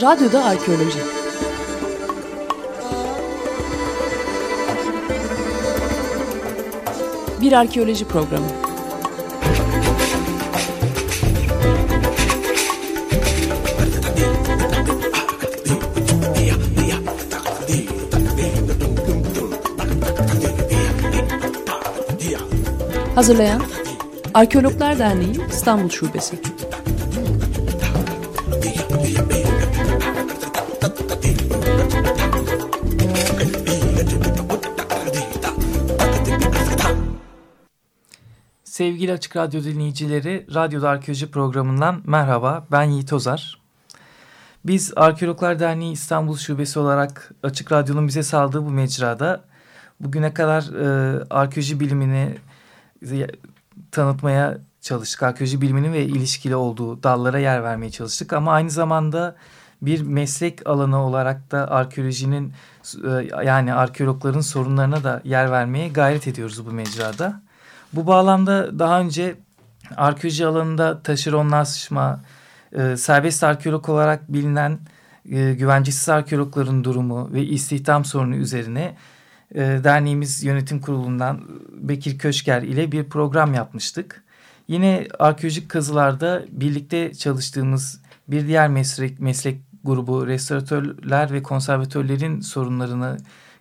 Radyoda Arkeoloji Bir arkeoloji programı. Hazırlayan Arkeologlar Derneği İstanbul Şubesi. Sevgili Açık Radyo dinleyicileri, Radyoda Arkeoloji programından merhaba, ben Yiğit Ozar. Biz Arkeologlar Derneği İstanbul Şubesi olarak Açık Radyo'nun bize sağladığı bu mecrada bugüne kadar e, arkeoloji bilimini tanıtmaya çalıştık. Arkeoloji biliminin ve ilişkili olduğu dallara yer vermeye çalıştık. Ama aynı zamanda bir meslek alanı olarak da arkeolojinin e, yani arkeologların sorunlarına da yer vermeye gayret ediyoruz bu mecrada. Bu bağlamda daha önce arkeoloji alanında taşeronlaşma, e, serbest arkeolog olarak bilinen e, güvencesiz arkeologların durumu ve istihdam sorunu üzerine e, derneğimiz yönetim kurulundan Bekir Köşker ile bir program yapmıştık. Yine arkeolojik kazılarda birlikte çalıştığımız bir diğer meslek, meslek grubu restoratörler ve konservatörlerin sorunlarını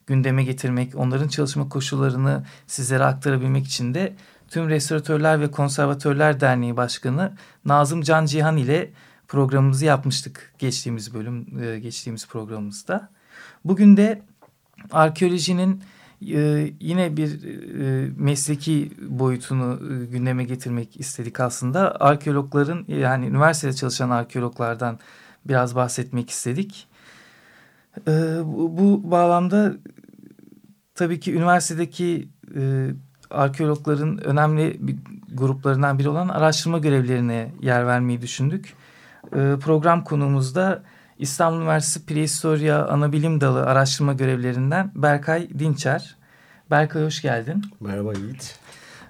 gündeme getirmek, onların çalışma koşullarını sizlere aktarabilmek için de tüm Restoratörler ve Konservatörler Derneği Başkanı Nazım Can Cihan ile programımızı yapmıştık geçtiğimiz bölüm, e, geçtiğimiz programımızda. Bugün de arkeolojinin e, yine bir e, mesleki boyutunu gündeme getirmek istedik aslında. Arkeologların yani üniversitede çalışan arkeologlardan biraz bahsetmek istedik. Bu, bu bağlamda tabii ki üniversitedeki e, arkeologların önemli bir gruplarından biri olan araştırma görevlerine yer vermeyi düşündük. E, program konuğumuzda İstanbul Üniversitesi Prehistoria Anabilim Dalı araştırma görevlerinden Berkay Dinçer. Berkay hoş geldin. Merhaba Yiğit.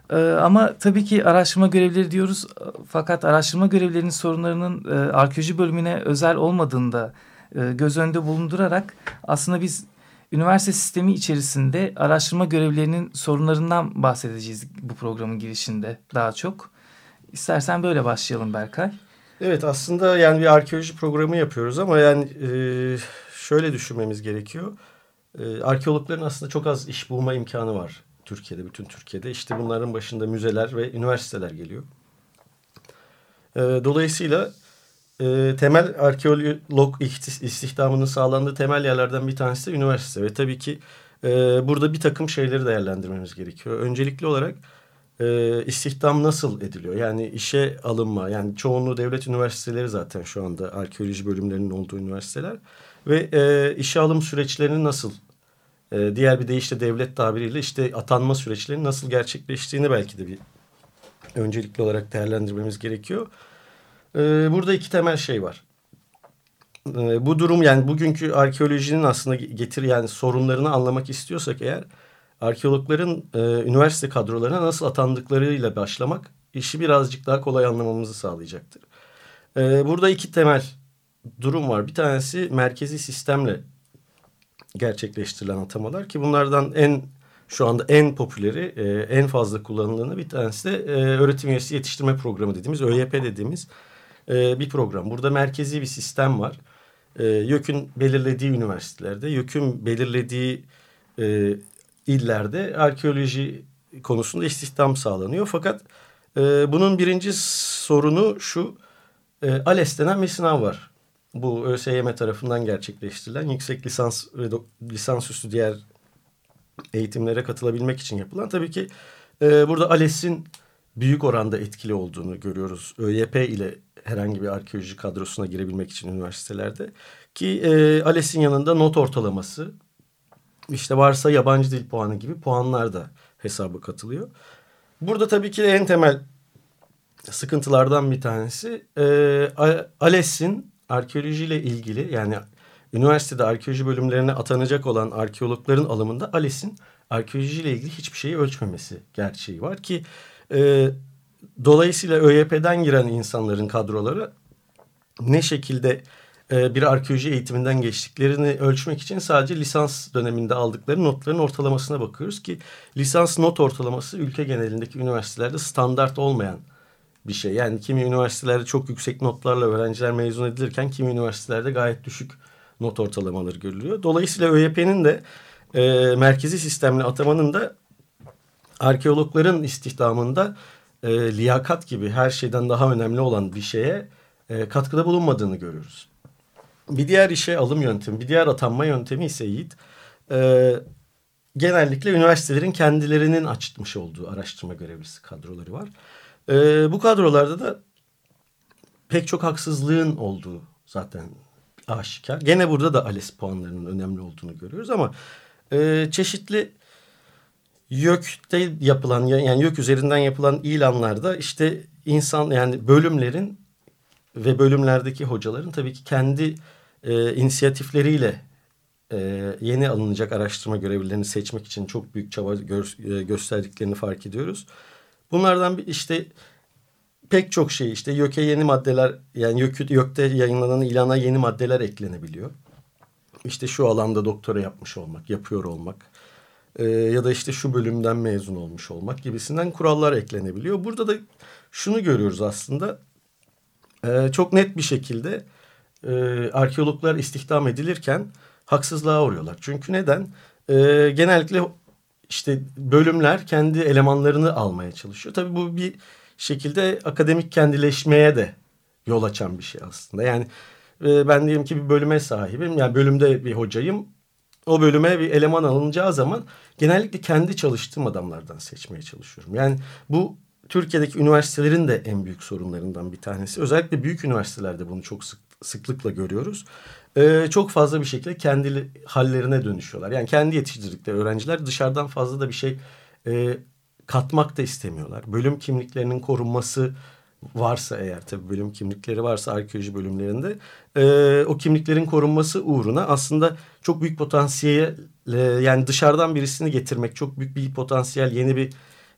Ee, ama tabii ki araştırma görevleri diyoruz. Fakat araştırma görevlerinin sorunlarının e, arkeoloji bölümüne özel olmadığını da e, göz önünde bulundurarak aslında biz üniversite sistemi içerisinde araştırma görevlerinin sorunlarından bahsedeceğiz bu programın girişinde daha çok. İstersen böyle başlayalım Berkay. Evet aslında yani bir arkeoloji programı yapıyoruz ama yani e, şöyle düşünmemiz gerekiyor. E, arkeologların aslında çok az iş bulma imkanı var Türkiye'de, bütün Türkiye'de. İşte bunların başında müzeler ve üniversiteler geliyor. E, dolayısıyla e, temel arkeolog istihdamının sağlandığı temel yerlerden bir tanesi de üniversite. Ve tabii ki e, burada bir takım şeyleri değerlendirmemiz gerekiyor. Öncelikli olarak e, istihdam nasıl ediliyor? Yani işe alınma, yani çoğunluğu devlet üniversiteleri zaten şu anda arkeoloji bölümlerinin olduğu üniversiteler. Ve e, işe alım süreçlerinin nasıl, e, diğer bir deyişle devlet tabiriyle işte atanma süreçlerinin nasıl gerçekleştiğini belki de bir öncelikli olarak değerlendirmemiz gerekiyor. Ee, burada iki temel şey var. Ee, bu durum yani bugünkü arkeolojinin aslında getir yani sorunlarını anlamak istiyorsak eğer arkeologların e, üniversite kadrolarına nasıl atandıklarıyla başlamak işi birazcık daha kolay anlamamızı sağlayacaktır. Ee, burada iki temel durum var. Bir tanesi merkezi sistemle gerçekleştirilen atamalar ki bunlardan en şu anda en popüleri, e, en fazla kullanılanı bir tanesi de e, öğretim üyesi yetiştirme programı dediğimiz ÖYP dediğimiz e, bir program. Burada merkezi bir sistem var. E, YÖK'ün belirlediği üniversitelerde, YÖK'ün belirlediği e, illerde arkeoloji konusunda istihdam sağlanıyor. Fakat e, bunun birinci sorunu şu, e, ALES denen bir sınav var. Bu ÖSYM tarafından gerçekleştirilen yüksek lisans ve lisansüstü diğer eğitimlere katılabilmek için yapılan. Tabii ki e, burada ALES'in büyük oranda etkili olduğunu görüyoruz. ÖYP ile herhangi bir arkeoloji kadrosuna girebilmek için üniversitelerde. Ki e, ALES'in yanında not ortalaması, işte varsa yabancı dil puanı gibi puanlar da hesaba katılıyor. Burada tabii ki en temel sıkıntılardan bir tanesi e, ALES'in arkeolojiyle ilgili yani üniversitede arkeoloji bölümlerine atanacak olan arkeologların alımında ALES'in arkeolojiyle ilgili hiçbir şeyi ölçmemesi gerçeği var ki e, dolayısıyla ÖYP'den giren insanların kadroları ne şekilde e, bir arkeoloji eğitiminden geçtiklerini ölçmek için sadece lisans döneminde aldıkları notların ortalamasına bakıyoruz ki lisans not ortalaması ülke genelindeki üniversitelerde standart olmayan bir şey. Yani kimi üniversitelerde çok yüksek notlarla öğrenciler mezun edilirken kimi üniversitelerde gayet düşük not ortalamaları görülüyor. Dolayısıyla ÖYP'nin de e, merkezi sistemli atamanın da arkeologların istihdamında e, liyakat gibi her şeyden daha önemli olan bir şeye e, katkıda bulunmadığını görüyoruz. Bir diğer işe alım yöntemi, bir diğer atanma yöntemi ise Yiğit, e, genellikle üniversitelerin kendilerinin açmış olduğu araştırma görevlisi kadroları var. E, bu kadrolarda da pek çok haksızlığın olduğu zaten aşikar. Gene burada da ALES puanlarının önemli olduğunu görüyoruz ama e, çeşitli YÖK'te yapılan yani YÖK üzerinden yapılan ilanlarda işte insan yani bölümlerin ve bölümlerdeki hocaların tabii ki kendi e, inisiyatifleriyle e, yeni alınacak araştırma görevlilerini seçmek için çok büyük çaba gö e, gösterdiklerini fark ediyoruz. Bunlardan bir işte pek çok şey işte YÖK'e yeni maddeler yani YÖK, YÖK'te yayınlanan ilana yeni maddeler eklenebiliyor. İşte şu alanda doktora yapmış olmak, yapıyor olmak e, ya da işte şu bölümden mezun olmuş olmak gibisinden kurallar eklenebiliyor. Burada da şunu görüyoruz aslında e, çok net bir şekilde e, arkeologlar istihdam edilirken haksızlığa uğruyorlar. Çünkü neden? E, genellikle işte bölümler kendi elemanlarını almaya çalışıyor. Tabii bu bir şekilde akademik kendileşmeye de yol açan bir şey aslında. Yani e, ben diyelim ki bir bölüme sahibim. Yani bölümde bir hocayım. O bölüme bir eleman alınacağı zaman genellikle kendi çalıştığım adamlardan seçmeye çalışıyorum. Yani bu Türkiye'deki üniversitelerin de en büyük sorunlarından bir tanesi. Özellikle büyük üniversitelerde bunu çok sık, sıklıkla görüyoruz. Ee, çok fazla bir şekilde kendi hallerine dönüşüyorlar. Yani kendi yetiştirdikleri öğrenciler dışarıdan fazla da bir şey e, katmak da istemiyorlar. Bölüm kimliklerinin korunması varsa eğer tabii bölüm kimlikleri varsa arkeoloji bölümlerinde e, o kimliklerin korunması uğruna aslında çok büyük potansiyel e, yani dışarıdan birisini getirmek çok büyük bir potansiyel yeni bir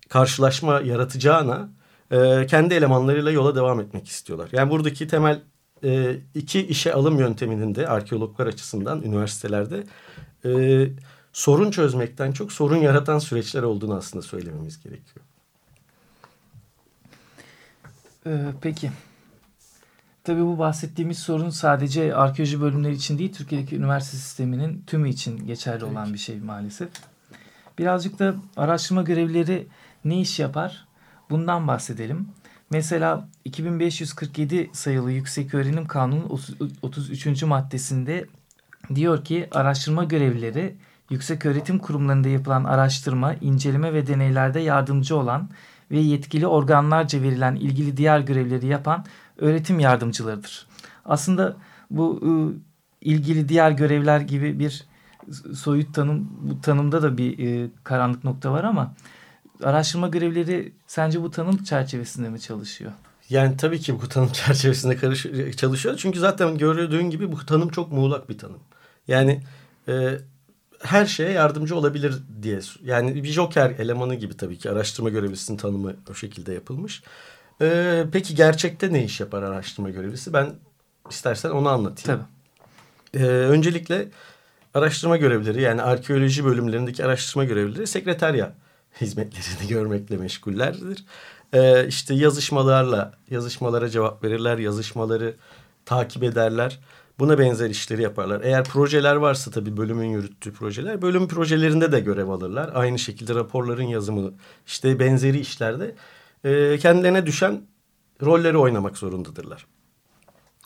karşılaşma yaratacağına e, kendi elemanlarıyla yola devam etmek istiyorlar. Yani buradaki temel e, iki işe alım yönteminin de arkeologlar açısından üniversitelerde e, sorun çözmekten çok sorun yaratan süreçler olduğunu aslında söylememiz gerekiyor. Ee, peki. Tabii bu bahsettiğimiz sorun sadece arkeoloji bölümleri için değil, Türkiye'deki üniversite sisteminin tümü için geçerli olan bir şey maalesef. Birazcık da araştırma görevlileri ne iş yapar? Bundan bahsedelim. Mesela 2547 sayılı Yüksek Öğrenim Kanunu 33. maddesinde diyor ki araştırma görevlileri yüksek öğretim kurumlarında yapılan araştırma, inceleme ve deneylerde yardımcı olan ve yetkili organlarca verilen ilgili diğer görevleri yapan öğretim yardımcılarıdır. Aslında bu ıı, ilgili diğer görevler gibi bir soyut tanım bu tanımda da bir e, karanlık nokta var ama araştırma görevleri sence bu tanım çerçevesinde mi çalışıyor? Yani tabii ki bu tanım çerçevesinde çalışıyor. Çünkü zaten gördüğün gibi bu tanım çok muğlak bir tanım. Yani e, her şeye yardımcı olabilir diye. Yani bir joker elemanı gibi tabii ki araştırma görevlisinin tanımı o şekilde yapılmış. E, peki gerçekte ne iş yapar araştırma görevlisi? Ben istersen onu anlatayım. Tabii. E, öncelikle araştırma görevlileri yani arkeoloji bölümlerindeki araştırma görevlileri sekreterya hizmetlerini görmekle meşgullerdir. Ee, işte yazışmalarla, yazışmalara cevap verirler, yazışmaları takip ederler. Buna benzer işleri yaparlar. Eğer projeler varsa tabii bölümün yürüttüğü projeler, bölüm projelerinde de görev alırlar. Aynı şekilde raporların yazımı, işte benzeri işlerde e, kendilerine düşen rolleri oynamak zorundadırlar.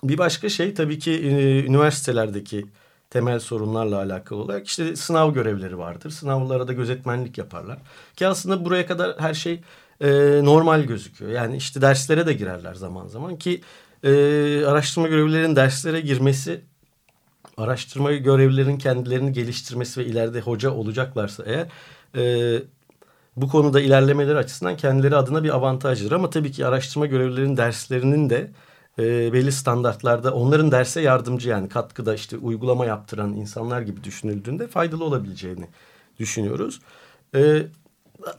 Bir başka şey tabii ki e, üniversitelerdeki temel sorunlarla alakalı olarak işte sınav görevleri vardır. Sınavlara da gözetmenlik yaparlar. Ki aslında buraya kadar her şey e, normal gözüküyor. Yani işte derslere de girerler zaman zaman ki e, araştırma görevlilerinin derslere girmesi araştırma görevlilerin kendilerini geliştirmesi ve ileride hoca olacaklarsa eğer e, bu konuda ilerlemeleri açısından kendileri adına bir avantajdır. Ama tabii ki araştırma görevlilerinin derslerinin de e, belli standartlarda onların derse yardımcı yani katkıda işte uygulama yaptıran insanlar gibi düşünüldüğünde faydalı olabileceğini düşünüyoruz. E,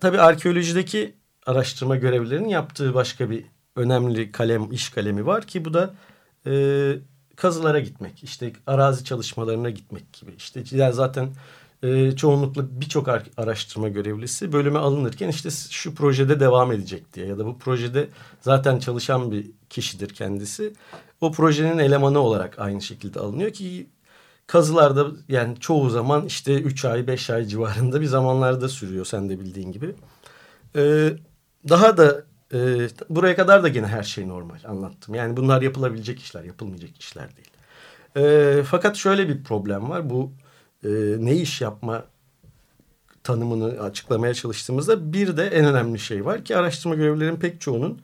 tabii arkeolojideki araştırma görevlilerinin yaptığı başka bir önemli kalem iş kalemi var ki bu da e, kazılara gitmek, işte arazi çalışmalarına gitmek gibi. İşte yani zaten e, çoğunlukla birçok araştırma görevlisi bölüme alınırken işte şu projede devam edecek diye ya da bu projede zaten çalışan bir kişidir kendisi. O projenin elemanı olarak aynı şekilde alınıyor ki kazılarda yani çoğu zaman işte 3 ay 5 ay civarında bir zamanlarda sürüyor sen de bildiğin gibi. Ee, daha da e, buraya kadar da gene her şey normal anlattım. Yani bunlar yapılabilecek işler yapılmayacak işler değil. E, fakat şöyle bir problem var bu e, ne iş yapma tanımını açıklamaya çalıştığımızda bir de en önemli şey var ki araştırma görevlilerin pek çoğunun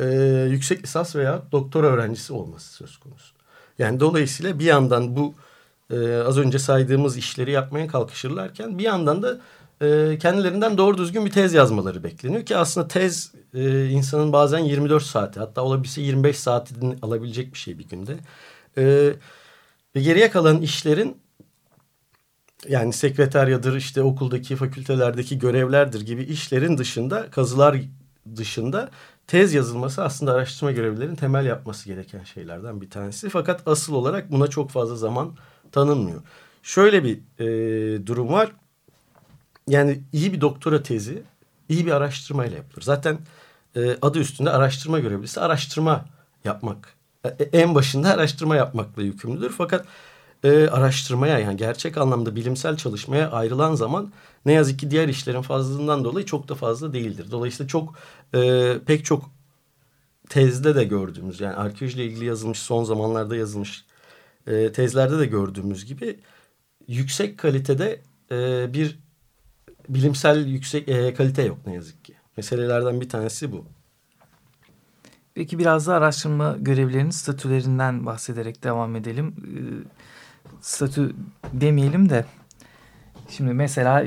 e, yüksek lisans veya doktora öğrencisi olması söz konusu. Yani dolayısıyla bir yandan bu e, az önce saydığımız işleri yapmaya kalkışırlarken bir yandan da e, kendilerinden doğru düzgün bir tez yazmaları bekleniyor ki aslında tez e, insanın bazen 24 saati hatta olabilse 25 saatini alabilecek bir şey bir günde. E, ve geriye kalan işlerin yani sekreteryadır işte okuldaki fakültelerdeki görevlerdir gibi işlerin dışında kazılar dışında tez yazılması aslında araştırma görevlilerin temel yapması gereken şeylerden bir tanesi. Fakat asıl olarak buna çok fazla zaman tanınmıyor. Şöyle bir e, durum var. Yani iyi bir doktora tezi iyi bir araştırmayla yapılır. Zaten e, adı üstünde araştırma görevlisi araştırma yapmak. E, en başında araştırma yapmakla yükümlüdür. Fakat e, araştırmaya yani gerçek anlamda bilimsel çalışmaya ayrılan zaman ne yazık ki diğer işlerin fazlalığından dolayı çok da fazla değildir. Dolayısıyla çok e, pek çok tezde de gördüğümüz yani arkeolojiyle ilgili yazılmış son zamanlarda yazılmış e, tezlerde de gördüğümüz gibi yüksek kalitede e, bir bilimsel yüksek e, kalite yok ne yazık ki. Meselelerden bir tanesi bu. Peki biraz da araştırma görevlerinin statülerinden bahsederek devam edelim. Ee, statü demeyelim de şimdi mesela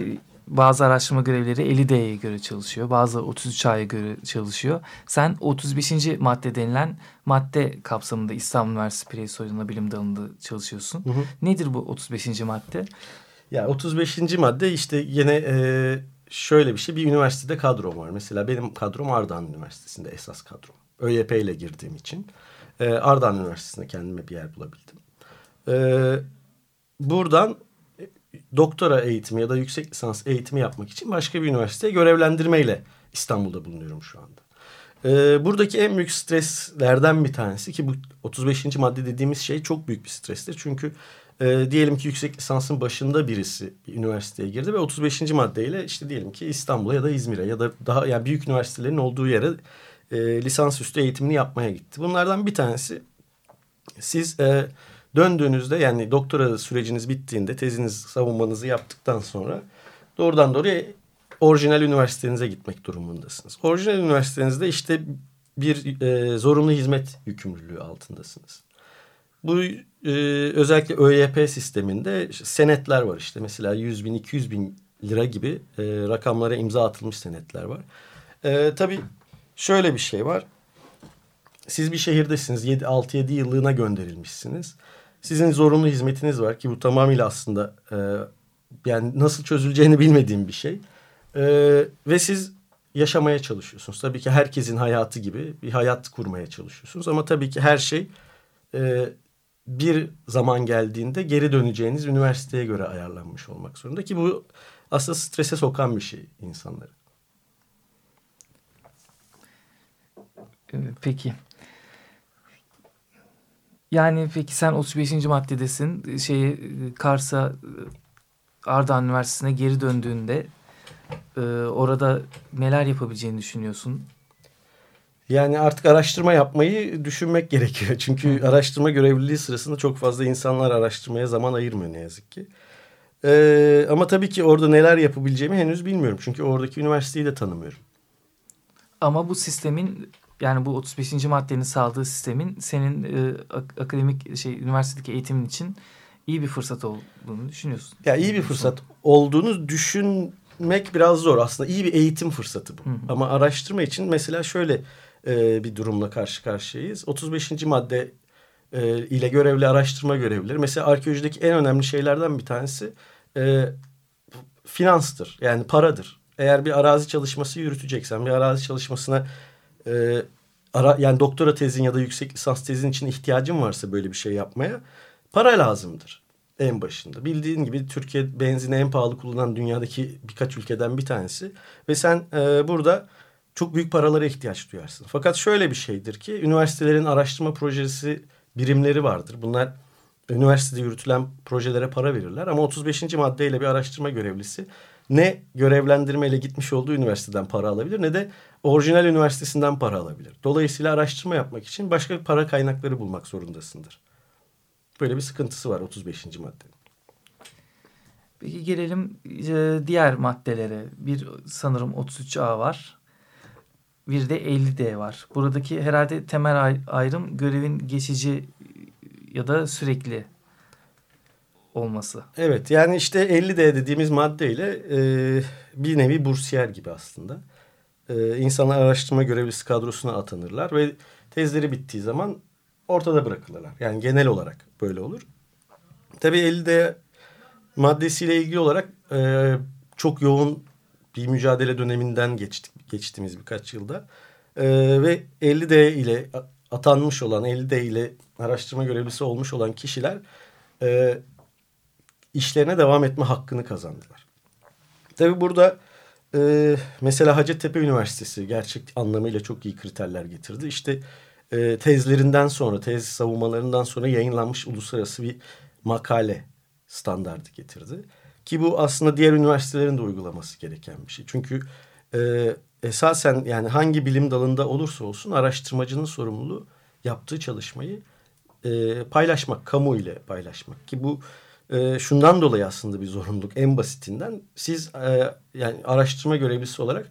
bazı araştırma görevleri 50 D'ye göre çalışıyor. Bazı 33 A'ya göre çalışıyor. Sen 35. madde denilen madde kapsamında İstanbul Üniversitesi Pirey Soyunma Bilim Dalı'nda çalışıyorsun. Hı hı. Nedir bu 35. madde? Ya 35. madde işte yine e, şöyle bir şey. Bir üniversitede kadrom var. Mesela benim kadrom Ardahan Üniversitesi'nde esas kadrom. ÖYP ile girdiğim için. E, Ardahan Üniversitesi'nde kendime bir yer bulabildim. E, buradan doktora eğitimi ya da yüksek lisans eğitimi yapmak için başka bir üniversiteye görevlendirmeyle İstanbul'da bulunuyorum şu anda. Ee, buradaki en büyük streslerden bir tanesi ki bu 35. madde dediğimiz şey çok büyük bir strestir. Çünkü e, diyelim ki yüksek lisansın başında birisi bir üniversiteye girdi ve 35. maddeyle işte diyelim ki İstanbul'a ya da İzmir'e ya da daha yani büyük üniversitelerin olduğu yere e, lisansüstü eğitimini yapmaya gitti. Bunlardan bir tanesi siz e, döndüğünüzde yani doktora süreciniz bittiğinde teziniz savunmanızı yaptıktan sonra doğrudan doğruya orijinal üniversitenize gitmek durumundasınız. Orijinal üniversitenizde işte bir e, zorunlu hizmet yükümlülüğü altındasınız. Bu e, özellikle ÖYP sisteminde senetler var işte mesela 100 bin 200 bin lira gibi e, rakamlara imza atılmış senetler var. E, tabii şöyle bir şey var. Siz bir şehirdesiniz 6-7 yıllığına gönderilmişsiniz. Sizin zorunlu hizmetiniz var ki bu tamamıyla aslında e, yani nasıl çözüleceğini bilmediğim bir şey. E, ve siz yaşamaya çalışıyorsunuz. Tabii ki herkesin hayatı gibi bir hayat kurmaya çalışıyorsunuz. Ama tabii ki her şey e, bir zaman geldiğinde geri döneceğiniz üniversiteye göre ayarlanmış olmak zorunda. Ki bu aslında strese sokan bir şey insanları. Peki. Yani peki sen 35. maddedesin. Şeyi Kars'a Ardahan Üniversitesi'ne geri döndüğünde e, orada neler yapabileceğini düşünüyorsun? Yani artık araştırma yapmayı düşünmek gerekiyor. Çünkü Hı. araştırma görevliliği sırasında çok fazla insanlar araştırmaya zaman ayırmıyor ne yazık ki. Ee, ama tabii ki orada neler yapabileceğimi henüz bilmiyorum. Çünkü oradaki üniversiteyi de tanımıyorum. Ama bu sistemin yani bu 35. maddenin sağladığı sistemin senin e, akademik şey üniversitedeki eğitimin için iyi bir fırsat olduğunu düşünüyorsun. Ya iyi bir fırsat olduğunu düşünmek biraz zor. Aslında iyi bir eğitim fırsatı bu. Hı hı. Ama araştırma için mesela şöyle e, bir durumla karşı karşıyayız. 35. madde e, ile görevli araştırma görevlileri. Mesela arkeolojideki en önemli şeylerden bir tanesi e, finanstır. Yani paradır. Eğer bir arazi çalışması yürüteceksen, bir arazi çalışmasına e, ara, yani doktora tezin ya da yüksek lisans tezin için ihtiyacın varsa böyle bir şey yapmaya para lazımdır en başında. Bildiğin gibi Türkiye benzini en pahalı kullanan dünyadaki birkaç ülkeden bir tanesi ve sen e, burada çok büyük paralara ihtiyaç duyarsın. Fakat şöyle bir şeydir ki üniversitelerin araştırma projesi birimleri vardır. Bunlar üniversitede yürütülen projelere para verirler ama 35. maddeyle bir araştırma görevlisi ne görevlendirmeyle gitmiş olduğu üniversiteden para alabilir ne de orijinal üniversitesinden para alabilir. Dolayısıyla araştırma yapmak için başka para kaynakları bulmak zorundasındır. Böyle bir sıkıntısı var 35. maddenin. Peki gelelim e, diğer maddelere. Bir sanırım 33A var. Bir de 50D var. Buradaki herhalde temel ayrım görevin geçici ya da sürekli olması. Evet yani işte 50D dediğimiz maddeyle e, bir nevi bursiyer gibi aslında. E, insanlar araştırma görevlisi kadrosuna atanırlar ve tezleri bittiği zaman ortada bırakılırlar. Yani genel olarak böyle olur. Tabii 50D maddesiyle ilgili olarak e, çok yoğun bir mücadele döneminden geçtik geçtiğimiz birkaç yılda. E, ve 50D ile atanmış olan 50D ile araştırma görevlisi olmuş olan kişiler e, işlerine devam etme hakkını kazandılar. Tabi burada e, mesela Hacettepe Üniversitesi gerçek anlamıyla çok iyi kriterler getirdi. İşte e, tezlerinden sonra, tez savunmalarından sonra yayınlanmış uluslararası bir makale standardı getirdi. Ki bu aslında diğer üniversitelerin de uygulaması gereken bir şey. Çünkü e, esasen yani hangi bilim dalında olursa olsun araştırmacının sorumluluğu yaptığı çalışmayı e, paylaşmak, kamu ile paylaşmak. Ki bu e, şundan dolayı aslında bir zorunluluk en basitinden. Siz e, yani araştırma görevlisi olarak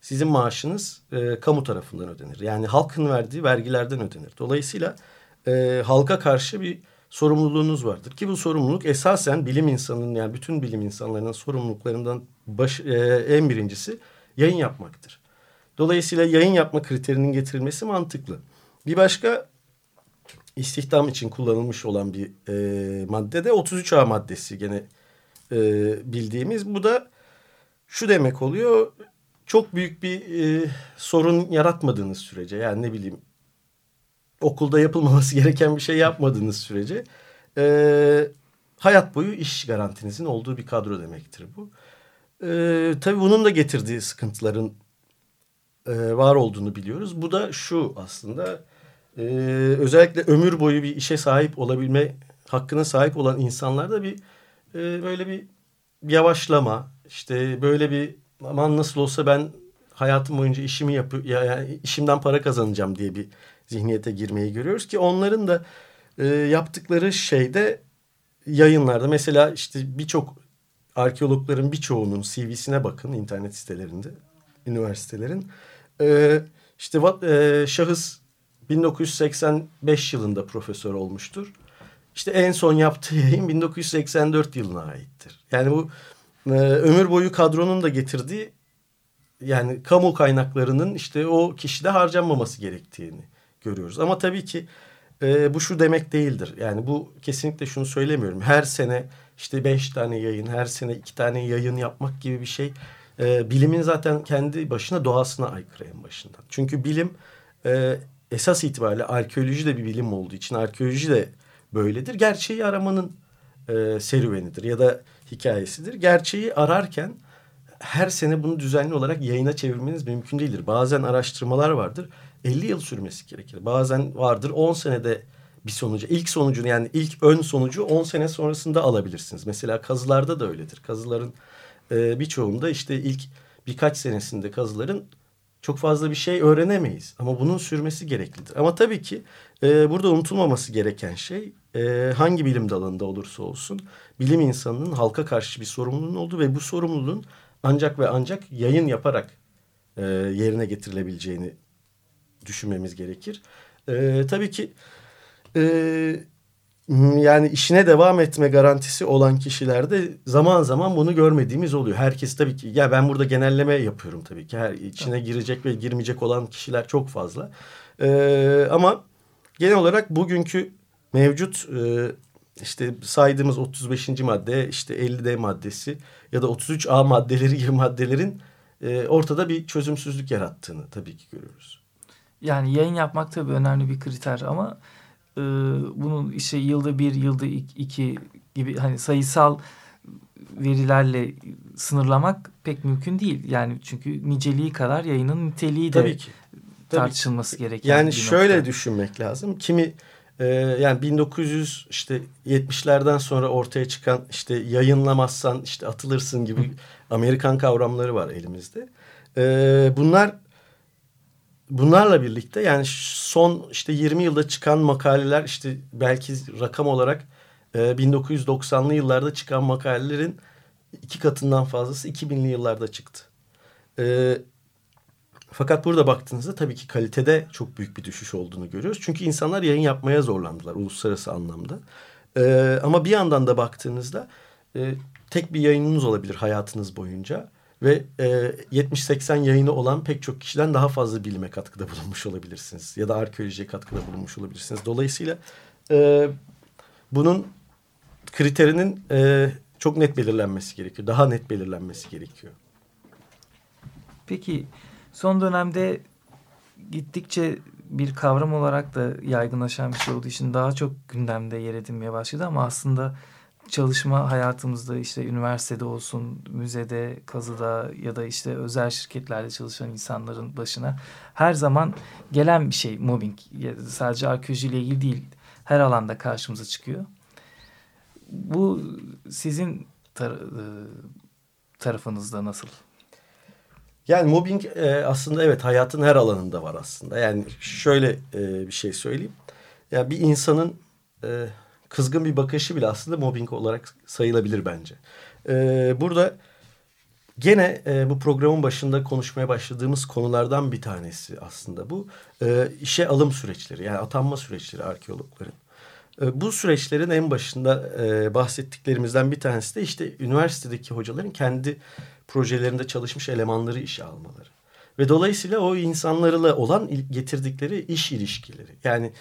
sizin maaşınız e, kamu tarafından ödenir. Yani halkın verdiği vergilerden ödenir. Dolayısıyla e, halka karşı bir sorumluluğunuz vardır. Ki bu sorumluluk esasen bilim insanının yani bütün bilim insanlarının sorumluluklarından baş, e, en birincisi yayın yapmaktır. Dolayısıyla yayın yapma kriterinin getirilmesi mantıklı. Bir başka istihdam için kullanılmış olan bir e, madde de 33A maddesi gene e, bildiğimiz. Bu da şu demek oluyor çok büyük bir e, sorun yaratmadığınız sürece yani ne bileyim okulda yapılmaması gereken bir şey yapmadığınız sürece e, hayat boyu iş garantinizin olduğu bir kadro demektir bu. E, tabii bunun da getirdiği sıkıntıların e, var olduğunu biliyoruz. Bu da şu aslında e, özellikle ömür boyu bir işe sahip olabilme hakkına sahip olan insanlarda bir e, böyle bir yavaşlama işte böyle bir aman nasıl olsa ben hayatım boyunca işimi yapıyor ya yani işimden para kazanacağım diye bir zihniyete girmeyi görüyoruz ki onların da e, yaptıkları şeyde yayınlarda mesela işte birçok arkeologların birçoğunun CV'sine bakın internet sitelerinde üniversitelerin e, işte e, şahıs 1985 yılında profesör olmuştur. İşte en son yaptığı yayın 1984 yılına aittir. Yani bu e, ömür boyu kadronun da getirdiği yani kamu kaynaklarının işte o kişide harcanmaması gerektiğini görüyoruz. Ama tabii ki e, bu şu demek değildir. Yani bu kesinlikle şunu söylemiyorum. Her sene işte beş tane yayın, her sene iki tane yayın yapmak gibi bir şey e, bilimin zaten kendi başına doğasına aykırı en başından. Çünkü bilim e, esas itibariyle arkeoloji de bir bilim olduğu için arkeoloji de böyledir. Gerçeği aramanın e, serüvenidir ya da hikayesidir. Gerçeği ararken her sene bunu düzenli olarak yayına çevirmeniz mümkün değildir. Bazen araştırmalar vardır 50 yıl sürmesi gerekir. Bazen vardır 10 senede bir sonucu. ilk sonucunu yani ilk ön sonucu 10 sene sonrasında alabilirsiniz. Mesela kazılarda da öyledir. Kazıların e, birçoğunda işte ilk birkaç senesinde kazıların çok fazla bir şey öğrenemeyiz. Ama bunun sürmesi gereklidir. Ama tabii ki e, burada unutulmaması gereken şey e, hangi bilim dalında olursa olsun bilim insanının halka karşı bir sorumluluğun olduğu ve bu sorumluluğun ancak ve ancak yayın yaparak e, yerine getirilebileceğini düşünmemiz gerekir. E, tabii ki e, yani işine devam etme garantisi olan kişilerde zaman zaman bunu görmediğimiz oluyor. Herkes tabii ki ya ben burada genelleme yapıyorum tabii ki. Her içine girecek ve girmeyecek olan kişiler çok fazla. Ee, ama genel olarak bugünkü mevcut e, işte saydığımız 35. madde işte 50D maddesi ya da 33A maddeleri gibi maddelerin e, ortada bir çözümsüzlük yarattığını tabii ki görüyoruz. Yani yayın yapmak tabii önemli bir kriter ama e, bunun işte yılda bir, yılda iki gibi hani sayısal verilerle sınırlamak pek mümkün değil. Yani çünkü niceliği kadar yayının niteliği de Tabii ki. Tabii tartışılması gereken Yani şöyle nokta. düşünmek lazım. Kimi e, yani 1900 işte 70'lerden sonra ortaya çıkan işte yayınlamazsan işte atılırsın gibi Amerikan kavramları var elimizde. E, bunlar bunlarla birlikte yani son işte 20 yılda çıkan makaleler işte belki rakam olarak 1990'lı ee, yıllarda çıkan makalelerin iki katından fazlası 2000'li yıllarda çıktı. E, fakat burada baktığınızda tabii ki kalitede çok büyük bir düşüş olduğunu görüyoruz. Çünkü insanlar yayın yapmaya zorlandılar uluslararası anlamda. E, ama bir yandan da baktığınızda e, tek bir yayınınız olabilir hayatınız boyunca. Ve e, 70-80 yayını olan pek çok kişiden daha fazla bilime katkıda bulunmuş olabilirsiniz. Ya da arkeolojiye katkıda bulunmuş olabilirsiniz. Dolayısıyla e, bunun kriterinin e, çok net belirlenmesi gerekiyor. Daha net belirlenmesi gerekiyor. Peki son dönemde gittikçe bir kavram olarak da yaygınlaşan bir şey olduğu için daha çok gündemde yer edinmeye başladı ama aslında çalışma hayatımızda işte üniversitede olsun, müzede, kazıda ya da işte özel şirketlerde çalışan insanların başına her zaman gelen bir şey mobbing. Sadece arkeolojiyle ilgili değil, her alanda karşımıza çıkıyor. Bu sizin tar e, tarafınızda nasıl? Yani mobbing e, aslında evet hayatın her alanında var aslında. Yani şöyle e, bir şey söyleyeyim. Ya yani bir insanın e, kızgın bir bakışı bile aslında mobbing olarak sayılabilir bence. E, burada gene e, bu programın başında konuşmaya başladığımız konulardan bir tanesi aslında bu. E, işe alım süreçleri yani atanma süreçleri arkeologların. E, bu süreçlerin en başında e, bahsettiklerimizden bir tanesi de işte üniversitedeki hocaların kendi projelerinde çalışmış elemanları işe almaları. Ve dolayısıyla o insanlarla olan getirdikleri iş ilişkileri. Yani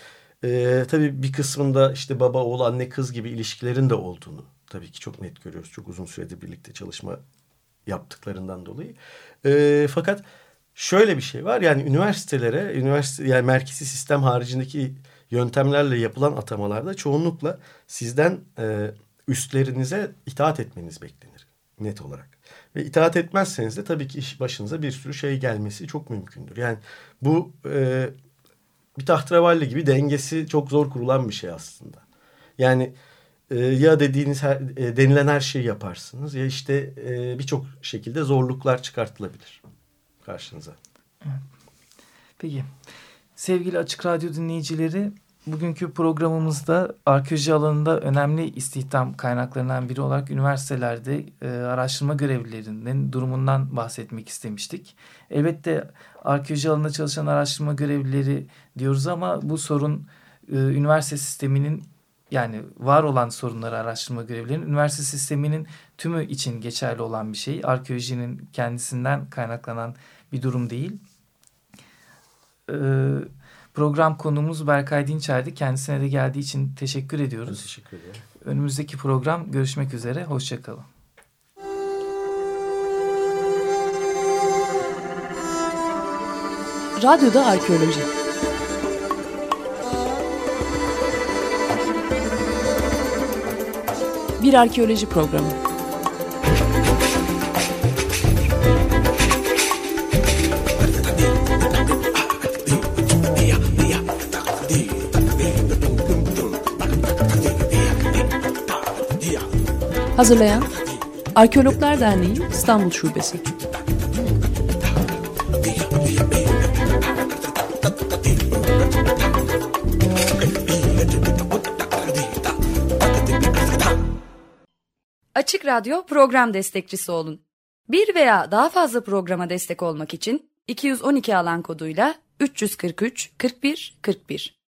e, tabii bir kısmında işte baba oğul anne kız gibi ilişkilerin de olduğunu tabii ki çok net görüyoruz. Çok uzun süredir birlikte çalışma yaptıklarından dolayı. E, fakat şöyle bir şey var yani üniversitelere, üniversite yani merkezi sistem haricindeki yöntemlerle yapılan atamalarda çoğunlukla sizden e, üstlerinize itaat etmeniz beklenir net olarak. Ve itaat etmezseniz de tabii ki iş başınıza bir sürü şey gelmesi çok mümkündür. Yani bu e, bir tahterevalli gibi dengesi çok zor kurulan bir şey aslında. Yani e, ya dediğiniz her, e, denilen her şeyi yaparsınız ya işte e, birçok şekilde zorluklar çıkartılabilir karşınıza. Peki sevgili Açık Radyo dinleyicileri Bugünkü programımızda arkeoloji alanında önemli istihdam kaynaklarından biri olarak üniversitelerde e, araştırma görevlilerinin durumundan bahsetmek istemiştik. Elbette arkeoloji alanında çalışan araştırma görevlileri diyoruz ama bu sorun e, üniversite sisteminin yani var olan sorunları araştırma görevlilerinin üniversite sisteminin tümü için geçerli olan bir şey. Arkeolojinin kendisinden kaynaklanan bir durum değil. Evet Program konumuz Berkay Dinçer'di. Kendisine de geldiği için teşekkür ediyoruz. Ben teşekkür ederim. Önümüzdeki program görüşmek üzere. Hoşçakalın. Radyoda Arkeoloji Bir arkeoloji programı. Hazırlayan Arkeologlar Derneği İstanbul Şubesi. Açık Radyo program destekçisi olun. Bir veya daha fazla programa destek olmak için 212 alan koduyla 343 41 41